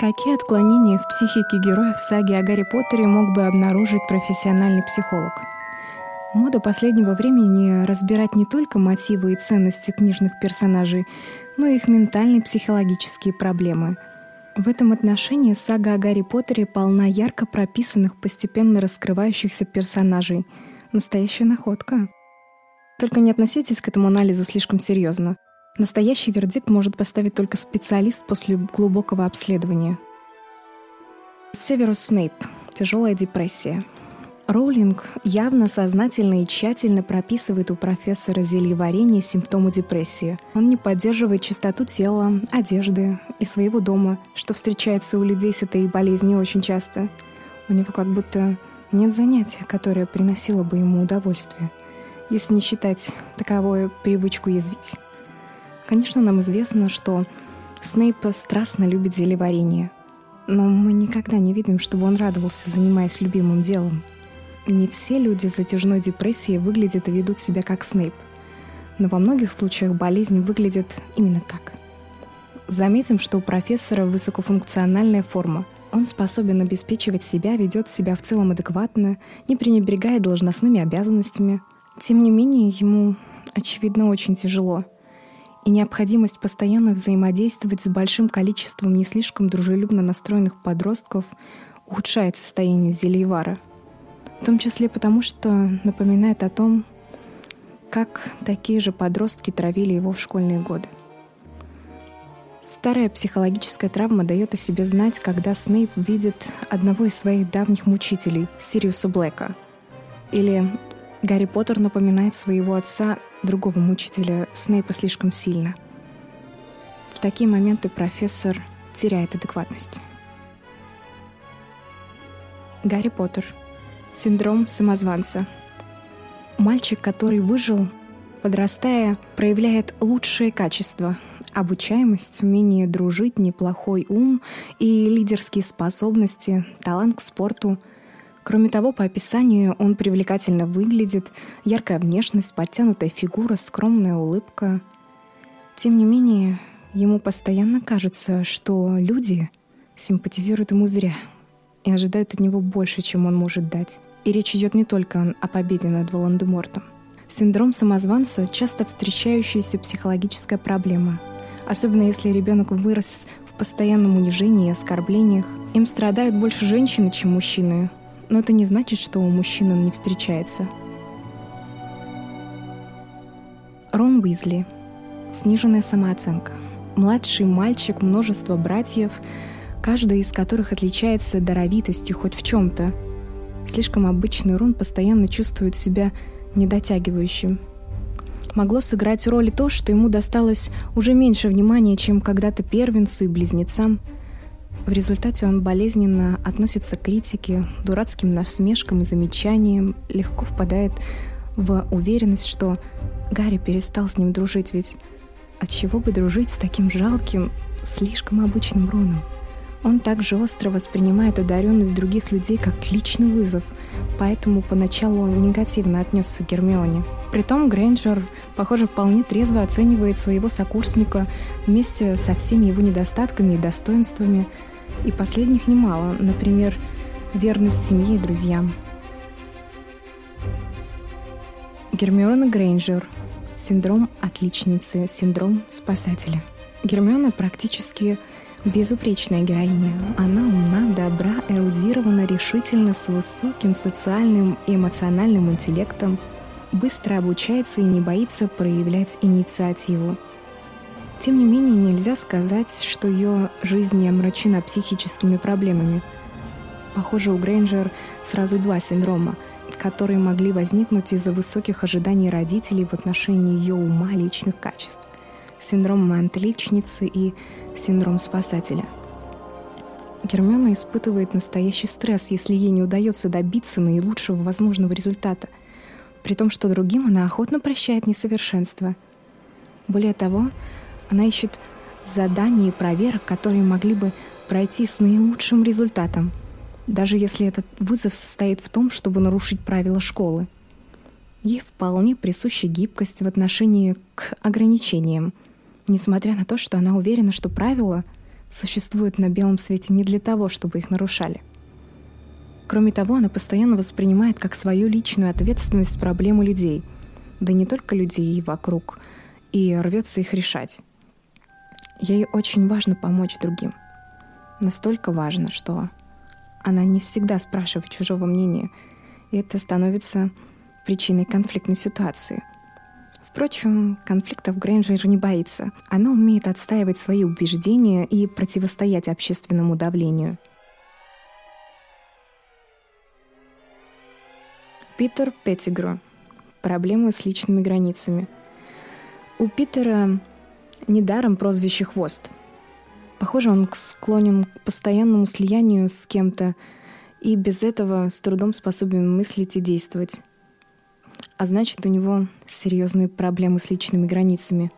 Какие отклонения в психике героев саги о Гарри Поттере мог бы обнаружить профессиональный психолог? Мода последнего времени разбирать не только мотивы и ценности книжных персонажей, но и их ментальные психологические проблемы. В этом отношении сага о Гарри Поттере полна ярко прописанных, постепенно раскрывающихся персонажей. Настоящая находка. Только не относитесь к этому анализу слишком серьезно — Настоящий вердикт может поставить только специалист после глубокого обследования. Северус Снейп. Тяжелая депрессия. Роулинг явно сознательно и тщательно прописывает у профессора зельеварения симптомы депрессии. Он не поддерживает чистоту тела, одежды и своего дома, что встречается у людей с этой болезнью очень часто. У него как будто нет занятия, которое приносило бы ему удовольствие, если не считать таковую привычку язвить. Конечно, нам известно, что Снейп страстно любит зелеварение, но мы никогда не видим, чтобы он радовался, занимаясь любимым делом. Не все люди с затяжной депрессией выглядят и ведут себя как Снейп, но во многих случаях болезнь выглядит именно так. Заметим, что у профессора высокофункциональная форма. Он способен обеспечивать себя, ведет себя в целом адекватно, не пренебрегая должностными обязанностями. Тем не менее, ему, очевидно, очень тяжело — и необходимость постоянно взаимодействовать с большим количеством не слишком дружелюбно настроенных подростков ухудшает состояние Зельевара. В том числе потому, что напоминает о том, как такие же подростки травили его в школьные годы. Старая психологическая травма дает о себе знать, когда Снейп видит одного из своих давних мучителей, Сириуса Блэка. Или Гарри Поттер напоминает своего отца другого мучителя Снейпа слишком сильно. В такие моменты профессор теряет адекватность. Гарри Поттер. Синдром самозванца. Мальчик, который выжил, подрастая, проявляет лучшие качества — обучаемость, умение дружить, неплохой ум и лидерские способности, талант к спорту — Кроме того, по описанию он привлекательно выглядит, яркая внешность, подтянутая фигура, скромная улыбка. Тем не менее, ему постоянно кажется, что люди симпатизируют ему зря и ожидают от него больше, чем он может дать. И речь идет не только о победе над Волан-де-Мортом. Синдром самозванца — часто встречающаяся психологическая проблема, особенно если ребенок вырос в постоянном унижении и оскорблениях. Им страдают больше женщины, чем мужчины, но это не значит, что у мужчин он не встречается. Рон Уизли. Сниженная самооценка. Младший мальчик, множество братьев, каждый из которых отличается даровитостью хоть в чем-то. Слишком обычный Рон постоянно чувствует себя недотягивающим. Могло сыграть роль и то, что ему досталось уже меньше внимания, чем когда-то первенцу и близнецам – в результате он болезненно относится к критике, дурацким насмешкам и замечаниям, легко впадает в уверенность, что Гарри перестал с ним дружить, ведь от чего бы дружить с таким жалким, слишком обычным Роном? Он также остро воспринимает одаренность других людей как личный вызов, поэтому поначалу негативно отнесся к Гермионе. Притом Грейнджер, похоже, вполне трезво оценивает своего сокурсника вместе со всеми его недостатками и достоинствами – и последних немало, например, верность семье и друзьям. Гермиона Грейнджер. Синдром отличницы, синдром спасателя. Гермиона практически безупречная героиня. Она умна, добра, эрудирована, решительно, с высоким социальным и эмоциональным интеллектом, быстро обучается и не боится проявлять инициативу – тем не менее, нельзя сказать, что ее жизнь не омрачена психическими проблемами. Похоже, у Грейнджер сразу два синдрома, которые могли возникнуть из-за высоких ожиданий родителей в отношении ее ума личных качеств. Синдром мантличницы и синдром спасателя. Гермиона испытывает настоящий стресс, если ей не удается добиться наилучшего возможного результата, при том, что другим она охотно прощает несовершенство. Более того, она ищет заданий и проверок, которые могли бы пройти с наилучшим результатом, даже если этот вызов состоит в том, чтобы нарушить правила школы. Ей вполне присуща гибкость в отношении к ограничениям, несмотря на то, что она уверена, что правила существуют на белом свете не для того, чтобы их нарушали. Кроме того, она постоянно воспринимает как свою личную ответственность проблему людей, да не только людей вокруг, и рвется их решать. Ей очень важно помочь другим. Настолько важно, что она не всегда спрашивает чужого мнения, и это становится причиной конфликтной ситуации. Впрочем, конфликтов Грейнджер не боится. Она умеет отстаивать свои убеждения и противостоять общественному давлению – Питер Петтигру. Проблемы с личными границами. У Питера недаром прозвище «Хвост». Похоже, он склонен к постоянному слиянию с кем-то и без этого с трудом способен мыслить и действовать. А значит, у него серьезные проблемы с личными границами.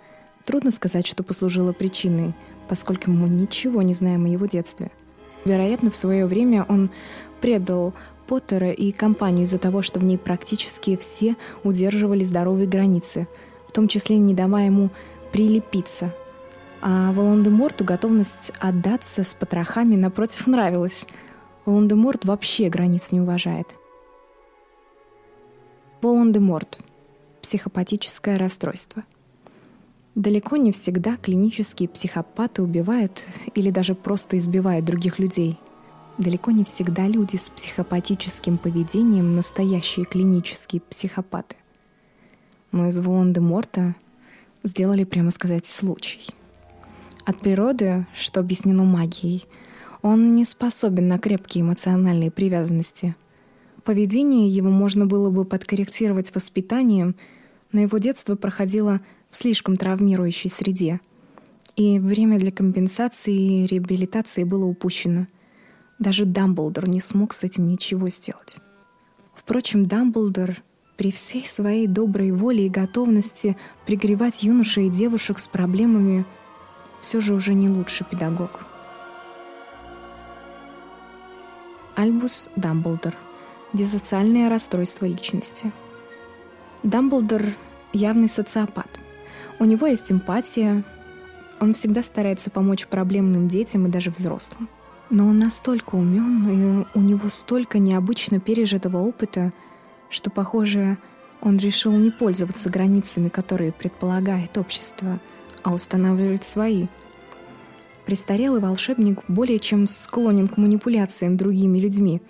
Трудно сказать, что послужило причиной, поскольку мы ничего не знаем о его детстве. Вероятно, в свое время он предал Поттера и компанию из-за того, что в ней практически все удерживали здоровые границы, в том числе не давая ему прилепиться. А Волан-де-Морту готовность отдаться с потрохами напротив нравилась. Волан-де-Морт вообще границ не уважает. Волан-де-Морт. Психопатическое расстройство. Далеко не всегда клинические психопаты убивают или даже просто избивают других людей – Далеко не всегда люди с психопатическим поведением настоящие клинические психопаты. Но из Волан-де-Морта сделали, прямо сказать, случай. От природы, что объяснено магией, он не способен на крепкие эмоциональные привязанности. Поведение его можно было бы подкорректировать воспитанием, но его детство проходило в слишком травмирующей среде, и время для компенсации и реабилитации было упущено – даже Дамблдор не смог с этим ничего сделать. Впрочем, Дамблдор при всей своей доброй воле и готовности пригревать юношей и девушек с проблемами все же уже не лучший педагог. Альбус Дамблдор. Дисоциальное расстройство личности. Дамблдор — явный социопат. У него есть эмпатия, он всегда старается помочь проблемным детям и даже взрослым — но он настолько умен, и у него столько необычно пережитого опыта, что, похоже, он решил не пользоваться границами, которые предполагает общество, а устанавливать свои. Престарелый волшебник более чем склонен к манипуляциям другими людьми.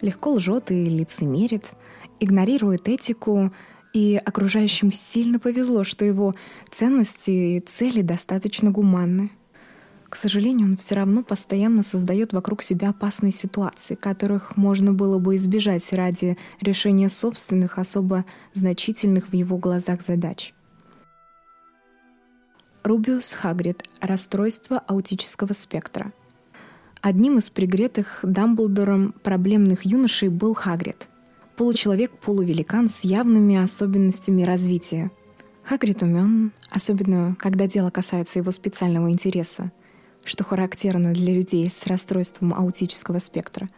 Легко лжет и лицемерит, игнорирует этику, и окружающим сильно повезло, что его ценности и цели достаточно гуманны. К сожалению, он все равно постоянно создает вокруг себя опасные ситуации, которых можно было бы избежать ради решения собственных, особо значительных в его глазах задач. Рубиус Хагрид. Расстройство аутического спектра. Одним из пригретых Дамблдором проблемных юношей был Хагрид. Получеловек-полувеликан с явными особенностями развития. Хагрид умен, особенно когда дело касается его специального интереса — что характерно для людей с расстройством аутического спектра.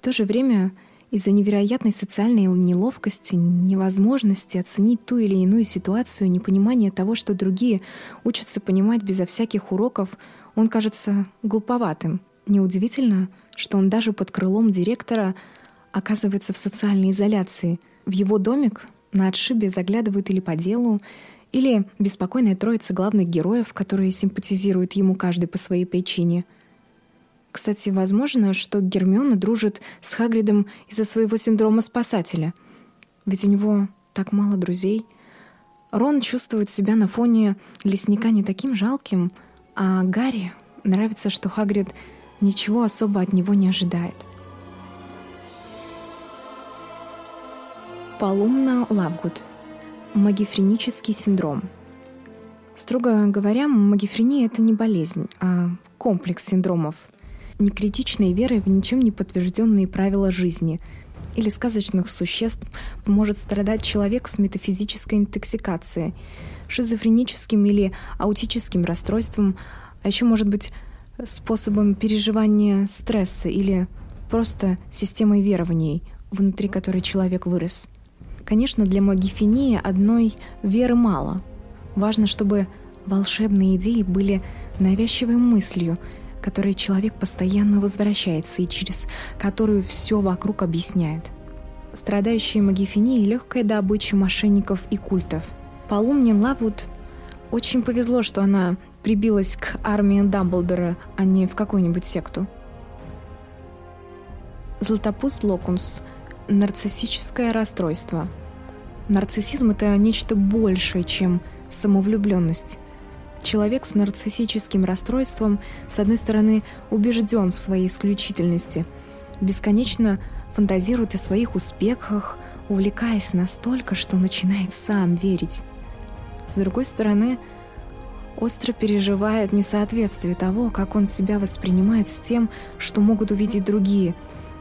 В то же время из-за невероятной социальной неловкости, невозможности оценить ту или иную ситуацию, непонимания того, что другие учатся понимать безо всяких уроков, он кажется глуповатым. Неудивительно, что он даже под крылом директора оказывается в социальной изоляции. В его домик на отшибе заглядывают или по делу, или беспокойная троица главных героев, которые симпатизируют ему каждый по своей причине. Кстати, возможно, что Гермиона дружит с Хагридом из-за своего синдрома спасателя. Ведь у него так мало друзей. Рон чувствует себя на фоне лесника не таким жалким, а Гарри нравится, что Хагрид ничего особо от него не ожидает. Полумна Лавгуд – Магифренический синдром. Строго говоря, магифрения — это не болезнь, а комплекс синдромов. Некритичной верой в ничем не подтвержденные правила жизни или сказочных существ может страдать человек с метафизической интоксикацией, шизофреническим или аутическим расстройством, а еще, может быть, способом переживания стресса или просто системой верований, внутри которой человек вырос — Конечно, для магифении одной веры мало. Важно, чтобы волшебные идеи были навязчивой мыслью, которой человек постоянно возвращается и через которую все вокруг объясняет. Страдающие магифенией легкая добыча мошенников и культов. Полумне Лавуд очень повезло, что она прибилась к армии Дамблдора, а не в какую-нибудь секту. Златопуст Локунс. Нарциссическое расстройство. Нарциссизм — это нечто большее, чем самовлюбленность. Человек с нарциссическим расстройством, с одной стороны, убежден в своей исключительности, бесконечно фантазирует о своих успехах, увлекаясь настолько, что начинает сам верить. С другой стороны, остро переживает несоответствие того, как он себя воспринимает с тем, что могут увидеть другие.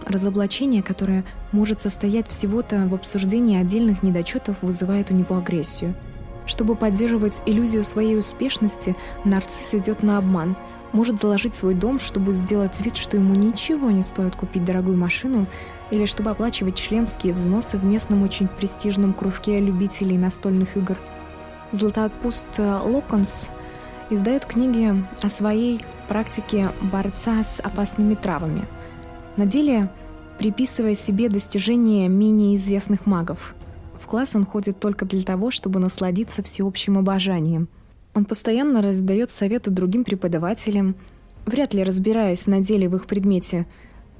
Разоблачение, которое может состоять всего-то в обсуждении отдельных недочетов, вызывает у него агрессию – чтобы поддерживать иллюзию своей успешности, нарцисс идет на обман. Может заложить свой дом, чтобы сделать вид, что ему ничего не стоит купить дорогую машину, или чтобы оплачивать членские взносы в местном очень престижном кружке любителей настольных игр. Златоотпуст Локонс издает книги о своей практике борца с опасными травами. На деле приписывая себе достижения менее известных магов – в класс он ходит только для того, чтобы насладиться всеобщим обожанием. Он постоянно раздает советы другим преподавателям, вряд ли разбираясь на деле в их предмете.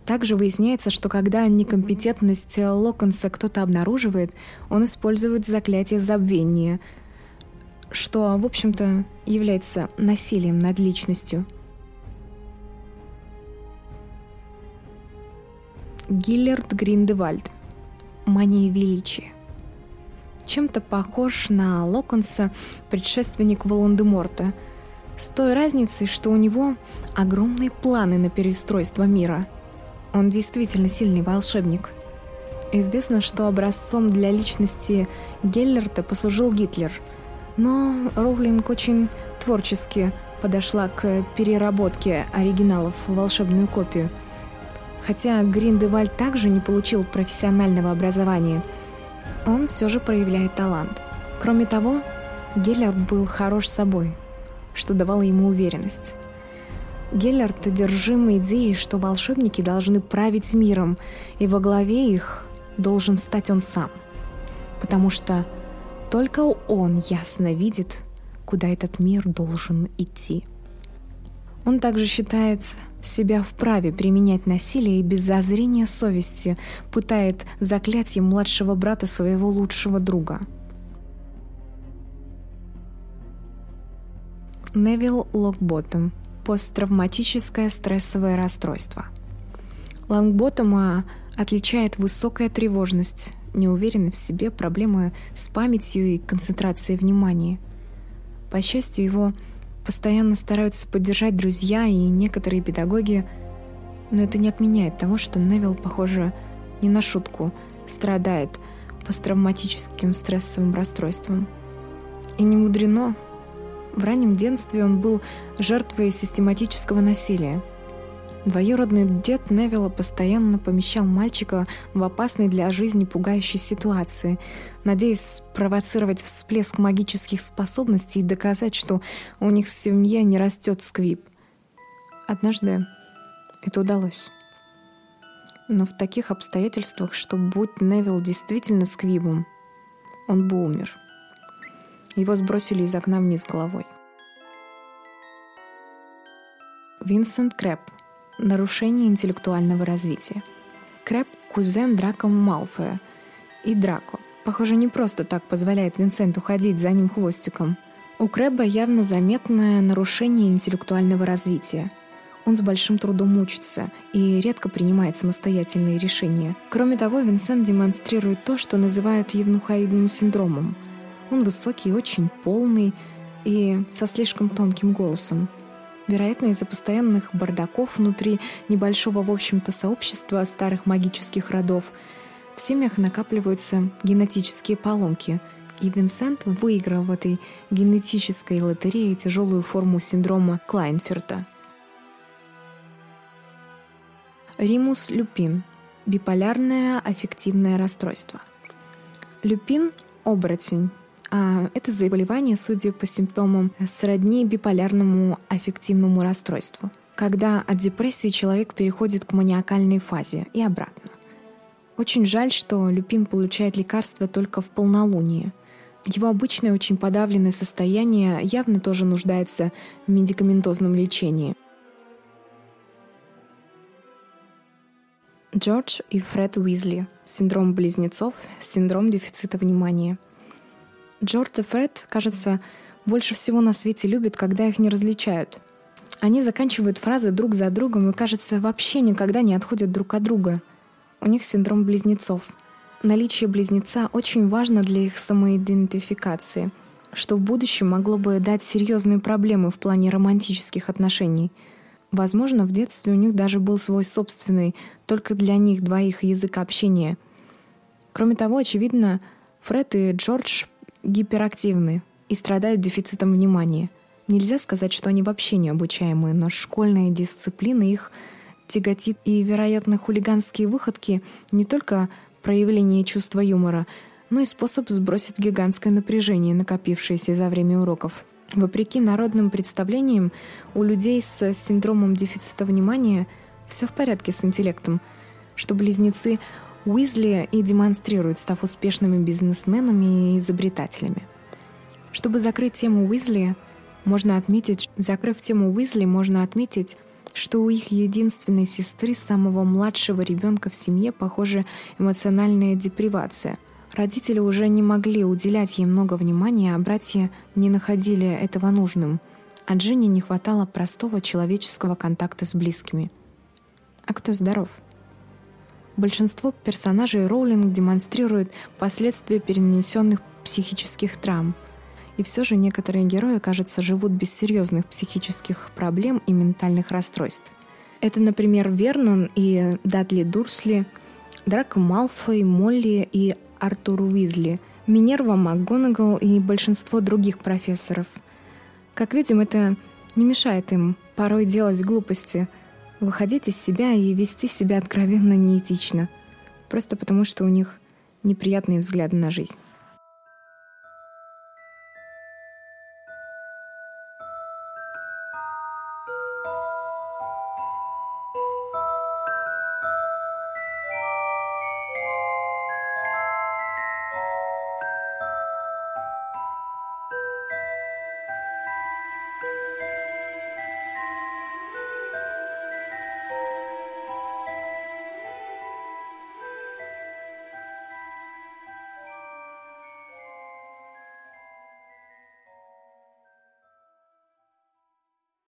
Также выясняется, что когда некомпетентность Локонса кто-то обнаруживает, он использует заклятие забвения, что, в общем-то, является насилием над личностью. Гиллерд Гриндевальд. Мания величия чем-то похож на Локонса, предшественник Волан-де-Морта, с той разницей, что у него огромные планы на переустройство мира. Он действительно сильный волшебник. Известно, что образцом для личности Геллерта послужил Гитлер, но Роулинг очень творчески подошла к переработке оригиналов в волшебную копию. Хотя Гриндевальд также не получил профессионального образования – он все же проявляет талант. Кроме того, Геллерд был хорош собой, что давало ему уверенность. Геллерд одержим идеей, что волшебники должны править миром, и во главе их должен стать он сам. Потому что только он ясно видит, куда этот мир должен идти. Он также считает себя вправе применять насилие и без зазрения совести пытает заклятием младшего брата своего лучшего друга. Невил Локботтом. Посттравматическое стрессовое расстройство. Лонгботтома отличает высокая тревожность, неуверенность в себе, проблемы с памятью и концентрацией внимания. По счастью, его постоянно стараются поддержать друзья и некоторые педагоги, но это не отменяет того, что Невил, похоже, не на шутку страдает посттравматическим стрессовым расстройством. И не мудрено. В раннем детстве он был жертвой систематического насилия – Двоюродный дед Невилла постоянно помещал мальчика в опасной для жизни пугающей ситуации, надеясь спровоцировать всплеск магических способностей и доказать, что у них в семье не растет сквип. Однажды это удалось. Но в таких обстоятельствах, что будь Невилл действительно сквибом, он бы умер. Его сбросили из окна вниз головой. Винсент Крэп – нарушение интеллектуального развития. Крэп – кузен Драко Малфоя. И Драко, похоже, не просто так позволяет Винсенту ходить за ним хвостиком. У Крэба явно заметное нарушение интеллектуального развития. Он с большим трудом учится и редко принимает самостоятельные решения. Кроме того, Винсент демонстрирует то, что называют евнухаидным синдромом. Он высокий, очень полный и со слишком тонким голосом – Вероятно, из-за постоянных бардаков внутри небольшого, в общем-то, сообщества старых магических родов в семьях накапливаются генетические поломки, и Винсент выиграл в этой генетической лотерее тяжелую форму синдрома Клайнферта. Римус люпин – биполярное аффективное расстройство. Люпин – оборотень, это заболевание, судя по симптомам, сродни биполярному аффективному расстройству. когда от депрессии человек переходит к маниакальной фазе и обратно. Очень жаль, что Люпин получает лекарства только в полнолуние. Его обычное очень подавленное состояние явно тоже нуждается в медикаментозном лечении. Джордж и Фред Уизли. Синдром близнецов, синдром дефицита внимания. Джордж и Фред, кажется, больше всего на свете любят, когда их не различают. Они заканчивают фразы друг за другом и, кажется, вообще никогда не отходят друг от друга – у них синдром близнецов. Наличие близнеца очень важно для их самоидентификации, что в будущем могло бы дать серьезные проблемы в плане романтических отношений. Возможно, в детстве у них даже был свой собственный, только для них двоих язык общения. Кроме того, очевидно, Фред и Джордж гиперактивны и страдают дефицитом внимания. Нельзя сказать, что они вообще не обучаемые, но школьная дисциплина их – тяготит и, вероятно, хулиганские выходки не только проявление чувства юмора, но и способ сбросить гигантское напряжение, накопившееся за время уроков. Вопреки народным представлениям, у людей с синдромом дефицита внимания все в порядке с интеллектом, что близнецы Уизли и демонстрируют, став успешными бизнесменами и изобретателями. Чтобы закрыть тему Уизли, можно отметить, закрыв тему Уизли, можно отметить, что у их единственной сестры, самого младшего ребенка в семье, похоже, эмоциональная депривация. Родители уже не могли уделять ей много внимания, а братья не находили этого нужным. А Джинни не хватало простого человеческого контакта с близкими. А кто здоров? Большинство персонажей Роулинг демонстрирует последствия перенесенных психических травм – и все же некоторые герои, кажется, живут без серьезных психических проблем и ментальных расстройств. Это, например, Вернон и Дадли Дурсли, Драко Малфой, Молли и Артур Уизли, Минерва МакГонагал и большинство других профессоров. Как видим, это не мешает им порой делать глупости, выходить из себя и вести себя откровенно неэтично, просто потому что у них неприятные взгляды на жизнь.